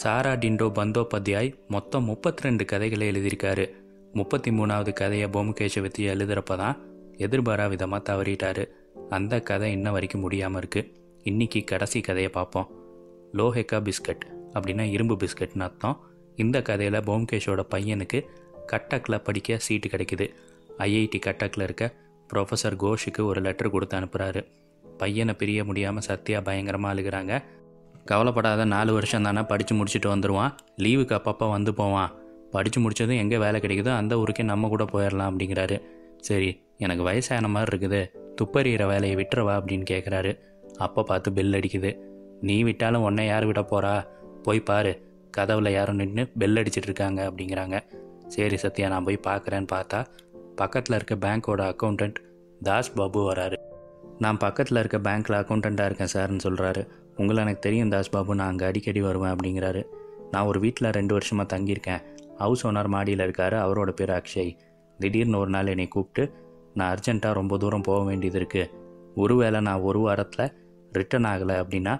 சாரா டிண்டோ பந்தோபாத்யாய் மொத்தம் முப்பத்தி ரெண்டு கதைகளை எழுதியிருக்காரு. முப்பத்தி மூணாவது கதையை பொம்கேஷை பற்றி எழுதுகிறப்ப தான் எதிர்பாரா விதமாக தவறிட்டாரு. அந்த கதை இன்ன வரைக்கும் முடியாமல் இருக்குது இன்னைக்கு கடைசி கதையை பார்ப்போம். லோஹெக்கா பிஸ்கட் அப்படின்னா இரும்பு பிஸ்கட்னு அர்த்தம். இந்த கதையில் போம்கேஷோட பையனுக்கு கட்டக்கில் படிக்க சீட்டு கிடைக்குது. ஐஐடி கட்டக்கில் இருக்க ப்ரொஃபஸர் கோஷுக்கு ஒரு லெட்டர் கொடுத்து அனுப்புகிறாரு பையனை பிரிய முடியாமல் சத்யா பயங்கரமாக அழுகிறாங்க. கவலைப்படாத நாலு வருஷம் தானே படித்து முடிச்சுட்டு வந்துடுவான் லீவுக்கு அப்பப்போ வந்து போவான். படித்து முடிச்சதும் எங்கே வேலை கிடைக்குதோ அந்த ஊருக்கே நம்ம கூட போயிடலாம் அப்படிங்கிறாரு. சரி எனக்கு வயசான மாதிரி இருக்குது. துப்பறிகிற வேலையை விட்டுறவா அப்படின்னு கேட்குறாரு அப்போ பார்த்து பெல் அடிக்குது. நீ விட்டாலும் உன்னை யார் விட போகிறா போய் பாரு. கதவில் யாரும் நின்று பெல் அடிச்சிட்டு இருக்காங்க அப்படிங்கிறாங்க. சரி சத்யா நான் போய் பார்க்குறேன்னு பார்த்தா பக்கத்தில் இருக்க பேங்க்கோட அக்கௌண்டன்ட் தாஸ் பாபு வராரு. நான் பக்கத்தில் இருக்க பேங்க்கில் அக்கௌண்டண்ட்டாக இருக்கேன் சார்னு சொல்கிறாரு உங்களை எனக்கு தெரியும் தாஸ் பாபு நான் அங்கே அடிக்கடி வருவேன் அப்படிங்கிறாரு. நான் ஒரு வீட்டில் ரெண்டு வருஷமாக தங்கியிருக்கேன். ஹவுஸ் ஓனர் மாடியில் இருக்கார் அவரோட பேர் அக்ஷய். திடீர்னு ஒரு நாள் என்னை கூப்பிட்டு நான் அர்ஜென்ட்டாக ரொம்ப தூரம் போக வேண்டியது இருக்குது ஒருவேளை நான் ஒரு வாரத்தில் ரிட்டர்ன் ஆகலை அப்படின்னா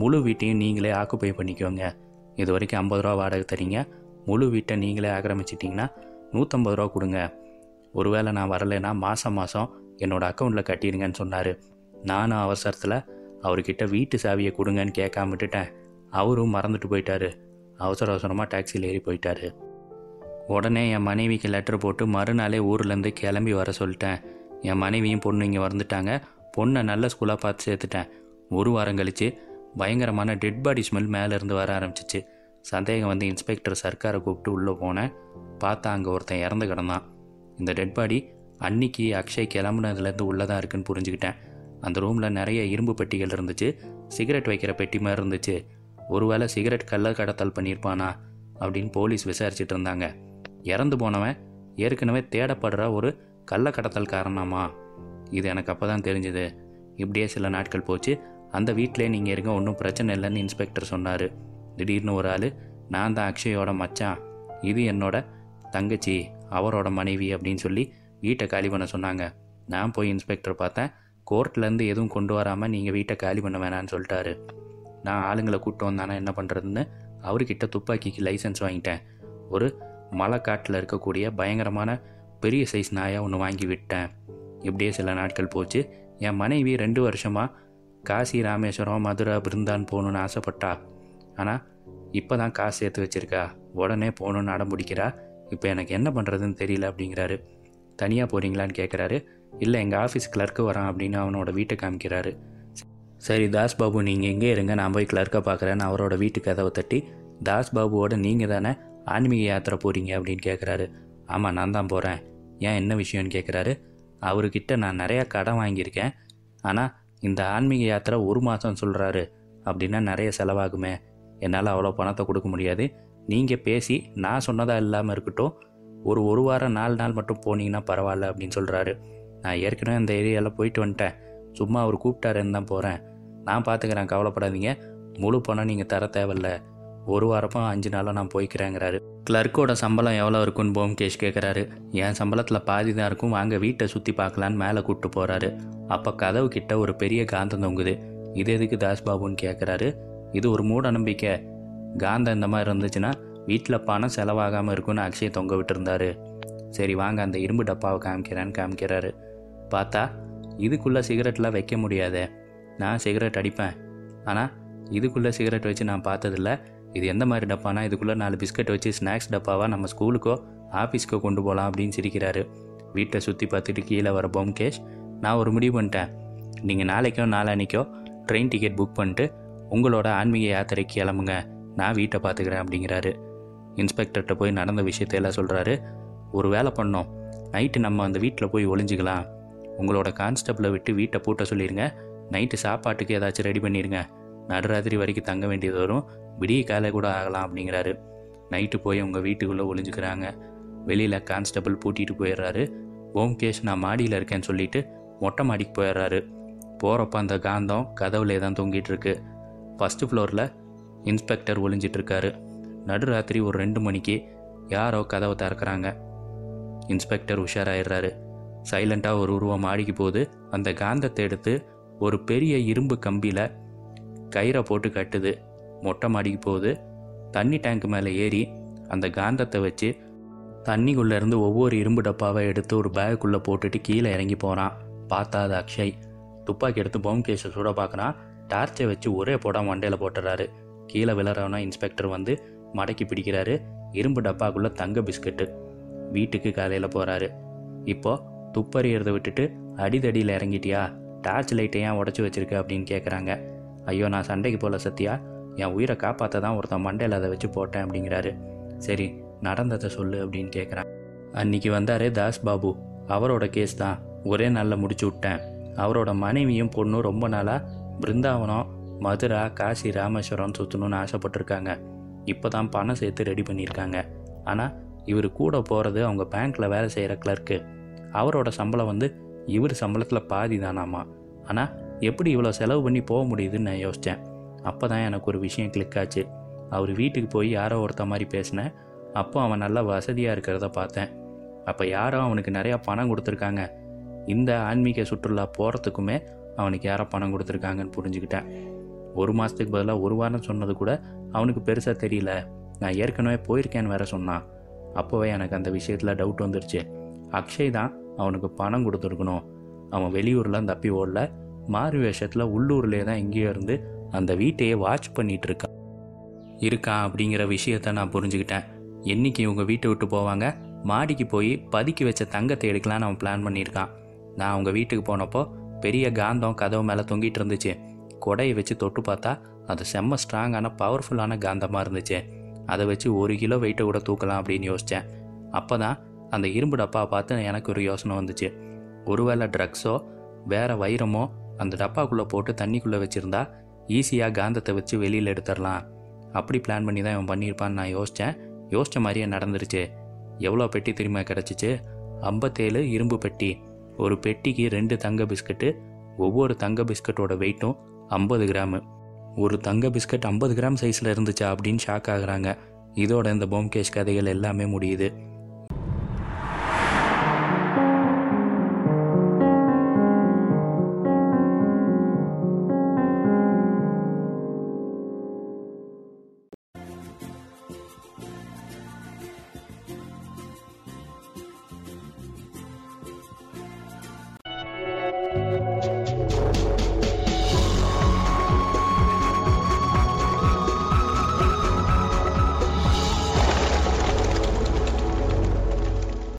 முழு வீட்டையும் நீங்களே ஆக்குப்பை பண்ணிக்கோங்க. இது வரைக்கும் ஐம்பது ரூபா வாடகை தரீங்க. முழு வீட்டை நீங்களே ஆக்கிரமிச்சிட்டிங்கன்னா நூற்றம்பது ரூபா கொடுங்க. ஒருவேளை நான் வரலைன்னா மாதம் மாதம் என்னோடய அக்கௌண்ட்டில் கட்டிடுங்கன்னு சொன்னார். நானும் அவசரத்தில் அவர்கிட்ட வீட்டு சாவியை கொடுங்கன்னு கேட்காம விட்டுட்டேன். அவரும் மறந்துட்டு போயிட்டாரு. அவசர அவசரமாக டாக்ஸியில் ஏறி போயிட்டாரு. உடனே என் மனைவிக்கு லெட்டர் போட்டு மறுநாளே ஊர்லேருந்து கிளம்பி வர சொல்லிட்டேன். என் மனைவியும் பொண்ணு இங்கே வந்துட்டாங்க. பொண்ணை நல்ல ஸ்கூலாக பார்த்து சேர்த்துட்டேன். ஒரு வாரம் கழித்து பயங்கரமான டெட் பாடி ஸ்மெல் மேலேருந்து வர ஆரம்பிச்சிச்சு. சந்தேகம் வந்து இன்ஸ்பெக்டர் சர்க்காரை கூப்பிட்டு உள்ளே போனேன். பார்த்தா அங்கே ஒருத்தன் இறந்து கிடந்தான். இந்த டெட் பாடி அன்னைக்கு அக்ஷய் கிளம்புனதுலேருந்து உள்ளே தான் இருக்குன்னு புரிஞ்சுக்கிட்டேன். அந்த ரூமில் நிறைய இரும்பு பெட்டிகள் இருந்துச்சு. சிகரெட் வைக்கிற பெட்டி மாதிரி இருந்துச்சு. ஒருவேளை சிகரெட் கள்ள கடத்தல் பண்ணியிருப்பானா? அப்படின்னு போலீஸ் விசாரிச்சுட்டு இருந்தாங்க. இறந்து போனவன் ஏற்கனவே தேடப்படுற ஒரு கள்ள கடத்தல் காரணமா? இது எனக்கு அப்போ தான் தெரிஞ்சுது. இப்படியே சில நாட்கள் போச்சு. அந்த வீட்டிலே நீங்கள் இருங்க ஒன்றும் பிரச்சனை இல்லைன்னு இன்ஸ்பெக்டர் சொன்னார். திடீர்னு ஒரு ஆள் நான் தான் அக்ஷயோட மச்சான். இது என்னோட தங்கச்சி அவரோட மனைவி அப்படின்னு சொல்லி வீட்டை காலி பண்ண சொன்னாங்க. நான் போய் இன்ஸ்பெக்டர் பார்த்தேன். கோர்ட்லேருந்து எதுவும் கொண்டு வராமல் நீங்கள் வீட்டை காலி பண்ண வேணான்னு சொல்லிட்டாரு. நான் ஆளுங்களை கூப்பிட்டு வந்தானா. என்ன பண்ணுறதுன்னு அவர்கிட்ட துப்பாக்கிக்கு லைசன்ஸ் வாங்கிட்டேன். ஒரு மலைக்காட்டில் இருக்கக்கூடிய பயங்கரமான பெரிய சைஸ் நாயாக ஒன்று வாங்கி விட்டேன். இப்படியே சில நாட்கள் போச்சு. என் மனைவி ரெண்டு வருஷமாக காசி ராமேஸ்வரம் மதுரை பிருந்தான் போகணுன்னு ஆசைப்பட்டா. ஆனால் இப்போ தான் காசு சேர்த்து வச்சிருக்கா. உடனே போகணுன்னு அடம் பிடிக்கிறா. இப்போ எனக்கு என்ன பண்ணுறதுன்னு தெரியல அப்படிங்கிறாரு. தனியாக போகிறீங்களான்னு கேட்குறாரு இல்லை எங்கள் ஆஃபீஸ் கிளர்க்கு வரான் அப்படின்னு அவனோட வீட்டை காமிக்கிறாரு. சரி தாஸ் பாபு நீங்கள் எங்கே இருங்க நான் போய் கிளர்க்கை பார்க்குறேன்னு அவரோட வீட்டு கதவை தட்டி தாஸ் பாபுவோட நீங்கள் தானே ஆன்மீக யாத்திரை போகிறீங்க அப்படின்னு கேட்குறாரு ஆமாம் நான் தான் போகிறேன் ஏன் என்ன விஷயம்னு கேட்குறாரு அவர்கிட்ட நான் நிறையா கடன் வாங்கியிருக்கேன். ஆனால் இந்த ஆன்மீக யாத்திரை ஒரு மாதம் சொல்கிறாரு அப்படின்னா நிறைய செலவாகுமே. என்னால் அவ்வளோ பணத்தை கொடுக்க முடியாது. நீங்கள் பேசி நான் சொன்னதாக இல்லாமல் இருக்கட்டும் ஒரு ஒரு வாரம் நாலு நாள் மட்டும் போனீங்கன்னா பரவாயில்ல அப்படின்னு சொல்கிறாரு நான் ஏற்கனவே அந்த ஏரியாவில் போயிட்டு வந்துட்டேன். சும்மா அவர் கூப்பிட்டாருன்னு தான் போகிறேன் நான் பார்த்துக்கிறேன் கவலைப்படாதீங்க. முழு பணம் நீங்கள் தர தேவையில்ல. ஒரு வாரமா அஞ்சு நாளாக நான் போய்க்கிறேங்கிறாரு. கிளர்க்கோட சம்பளம் எவ்வளோ இருக்குன்னு போம்கேஷ் கேட்குறாரு என் சம்பளத்தில் பாதி தான் இருக்கும். வாங்க வீட்டை சுற்றி பார்க்கலான்னு மேலே கூப்பிட்டு போகிறாரு அப்போ கதவு கிட்ட ஒரு பெரிய காந்தம் தொங்குது. இது எதுக்கு தாஸ் பாபுன்னு கேட்குறாரு இது ஒரு மூட நம்பிக்கை. காந்தம் இந்த மாதிரி இருந்துச்சுன்னா வீட்டில் பணம் செலவாகாமல் இருக்கும்னு அக்ஷய் தொங்க விட்டுருந்தாரு. சரி வாங்க அந்த இரும்பு டப்பாவை காமிக்கிறேன்னு காமிக்கிறாரு. பார்த்தா இதுக்குள்ளே சிகரெட்லாம் வைக்க முடியாதே. நான் சிகரெட் அடிப்பேன். ஆனால் இதுக்குள்ளே சிகரெட் வச்சு நான் பார்த்ததில்ல. இது எந்த மாதிரி டப்பானா? இதுக்குள்ளே நாலு பிஸ்கட் வச்சு ஸ்நாக்ஸ் டப்பாவாக நம்ம ஸ்கூலுக்கோ ஆஃபீஸ்க்கோ கொண்டு போகலாம் அப்படின்னு சிரிக்கிறாரு. வீட்டை சுற்றி பார்த்துட்டு கீழே வர பொம்கேஷ் நான் ஒரு முடிவு பண்ணிட்டேன். நீங்கள் நாளைக்கோ நாளானிக்கோ ட்ரெயின் டிக்கெட் புக் பண்ணிட்டு உங்களோட ஆன்மீக யாத்திரைக்கு கிளம்புங்க. நான் வீட்டை பார்த்துக்கிறேன் அப்படிங்கிறாரு. இன்ஸ்பெக்டர்கிட்ட போய் நடந்த விஷயத்தையெல்லாம் சொல்கிறாரு ஒரு வேலை பண்ணோம். நைட்டு நம்ம அந்த வீட்டில் போய் ஒளிஞ்சிக்கலாம். உங்களோட கான்ஸ்டபிளை விட்டு வீட்டை பூட்ட சொல்லிடுங்க நைட்டு சாப்பாட்டுக்கு ஏதாச்சும் ரெடி பண்ணிடுங்க நடுராத்திரி வரைக்கும் தங்க வேண்டியது வரும். விடிய காலை கூட ஆகலாம் அப்படிங்கிறாரு. நைட்டு போய் உங்கள் வீட்டுக்குள்ளே ஒளிஞ்சுக்கிறாங்க. வெளியில் கான்ஸ்டபிள் பூட்டிட்டு போயிடுறாரு. ஓம்கேஷ் நான் மாடியில் இருக்கேன்னு சொல்லிட்டு மொட்டை மாடிக்கு போயிடுறாரு. போகிறப்ப அந்த காந்தம் கதவுலே தான் தொங்கிட்டு இருக்கு. ஃபஸ்ட்டு ஃப்ளோரில் இன்ஸ்பெக்டர் ஒளிஞ்சிட்ருக்காரு நடுராத்திரி ஒரு ரெண்டு மணிக்கு யாரோ கதவை திறக்கிறாங்க. இன்ஸ்பெக்டர் உஷாராயிடுறாரு. சைலண்ட்டாக ஒரு உருவம் மாடிக்கு போகுது. அந்த காந்தத்தை எடுத்து ஒரு பெரிய இரும்பு கம்பியில் கயிறை போட்டு கட்டுது. மொட்டை மாடிக்கு போகுது. தண்ணி டேங்க் மேலே ஏறி அந்த காந்தத்தை வச்சு தண்ணிக்குள்ளேருந்து ஒவ்வொரு இரும்பு டப்பாவை எடுத்து ஒரு பேக்குள்ளே போட்டுட்டு கீழே இறங்கி போகிறான் பார்த்தா அது அக்ஷய். துப்பாக்கி எடுத்து போம்கேஷை சுட பார்க்குறான். டார்ச்சை வச்சு ஒரே போட மண்டையில் போட்டுறாரு. கீழே விழறவனா இன்ஸ்பெக்டர் வந்து மடக்கி பிடிக்கிறாரு. இரும்பு டப்பாக்குள்ளே தங்க பிஸ்கட்டு. வீட்டுக்கு காலையில் போகிறாரு இப்போ துப்பறியறதை விட்டுட்டு அடிதடியில் இறங்கிட்டியா? டார்ச் லைட்டை ஏன் உடச்சி வச்சிருக்க அப்படின்னு கேட்குறாங்க ஐயோ நான் சண்டைக்கு போகல சத்யா. என் உயிரை காப்பாற்ற தான் ஒருத்தன் மண்டையில் அதை வச்சு போட்டேன் அப்படிங்கிறாரு. சரி நடந்ததை சொல்லு அப்படின்னு கேட்குறான் அன்னைக்கு வந்தாரே தாஸ் பாபு. அவரோட கேஸ் தான். ஒரே நாளில் முடிச்சு விட்டேன். அவரோட மனைவியும் பொண்ணும் ரொம்ப நாளாக பிருந்தாவனம் மதுரா காசி ராமேஸ்வரம் சுற்றணும்னு ஆசைப்பட்டிருக்காங்க. இப்போ தான் பணம் சேர்த்து ரெடி பண்ணியிருக்காங்க. ஆனால் இவர் கூட போகிறது அவங்க பேங்க்கில் வேலை செய்கிற கிளர்க்கு அவரோட சம்பளம் வந்து இவர் சம்பளத்தில் பாதி தானாமா ஆனால் எப்படி இவ்வளோ செலவு பண்ணி போக முடியுதுன்னு நான் யோசித்தேன் அப்போ தான் எனக்கு ஒரு விஷயம் கிளிக் ஆச்சு. அவர் வீட்டுக்கு போய் யாரோ ஒருத்த மாதிரி பேசினேன் அப்போ அவன் நல்லா வசதியாக இருக்கிறத பார்த்தேன். அப்போ யாரோ அவனுக்கு நிறையா பணம் கொடுத்துருக்காங்க. இந்த ஆன்மீக சுற்றுலா போகிறதுக்குமே அவனுக்கு யாரோ பணம் கொடுத்துருக்காங்கன்னு புரிஞ்சுக்கிட்டேன். ஒரு மாதத்துக்கு பதிலாக ஒரு வாரம் சொன்னது கூட அவனுக்கு பெருசாக தெரியல. நான் ஏற்கனவே போயிருக்கேன்னு வேற சொன்னான். அப்போவே எனக்கு அந்த விஷயத்தில் டவுட் வந்துருச்சு. அக்ஷய் தான் அவனுக்கு பணம் கொடுத்துருக்கணும். அவன் வெளியூரில் தப்பி ஓடல. மாறு வேஷத்தில் உள்ளூர்லேயே தான் எங்கேயோ இருந்து அந்த வீட்டையே வாட்ச் பண்ணிகிட்டு இருக்கான் இருக்கான் அப்படிங்கிற விஷயத்த நான் புரிஞ்சுக்கிட்டேன். என்னைக்கு இவங்க வீட்டை விட்டு போவாங்க? மாடிக்கு போய் பதுக்கி வச்ச தங்கத்தை எடுக்கலான்னு அவன் பிளான் பண்ணியிருக்கான். நான் அவங்க வீட்டுக்கு போனப்போ பெரிய காந்தம் கதவு மேலே தொங்கிட்டு இருந்துச்சு. கொடையை வச்சு தொட்டு பார்த்தா அது செம்ம ஸ்ட்ராங்கான பவர்ஃபுல்லான காந்தமாக இருந்துச்சு. அதை வச்சு ஒரு கிலோ வெயிட்டை கூட தூக்கலாம் அப்படின்னு யோசித்தேன் அப்போ தான் அந்த இரும்பு டப்பா பார்த்து எனக்கு ஒரு யோசனை வந்துச்சு. ஒருவேளை ட்ரக்ஸோ வேறு வைரமோ அந்த டப்பாக்குள்ளே போட்டு தண்ணிக்குள்ளே வச்சுருந்தா ஈஸியாக காந்தத்தை வச்சு வெளியில் எடுத்துடலாம். அப்படி பிளான் பண்ணி தான் இவன் பண்ணியிருப்பான்னு நான் யோசித்தேன் யோசித்த மாதிரியே நடந்துருச்சு. எவ்வளோ பெட்டி திரும்ப கிடச்சிச்சு? ஐம்பத்தேழு இரும்பு பெட்டி. ஒரு பெட்டிக்கு ரெண்டு தங்க பிஸ்கட்டு ஒவ்வொரு தங்க பிஸ்கட்டோட வெயிட்டும் ஐம்பது கிராமு. ஒரு தங்க பிஸ்கட் ஐம்பது கிராம் சைஸில் இருந்துச்சா அப்படின்னு ஷாக் ஆகுறாங்க. இதோட இந்த போம்கேஷ் கதைகள் எல்லாமே முடியுது.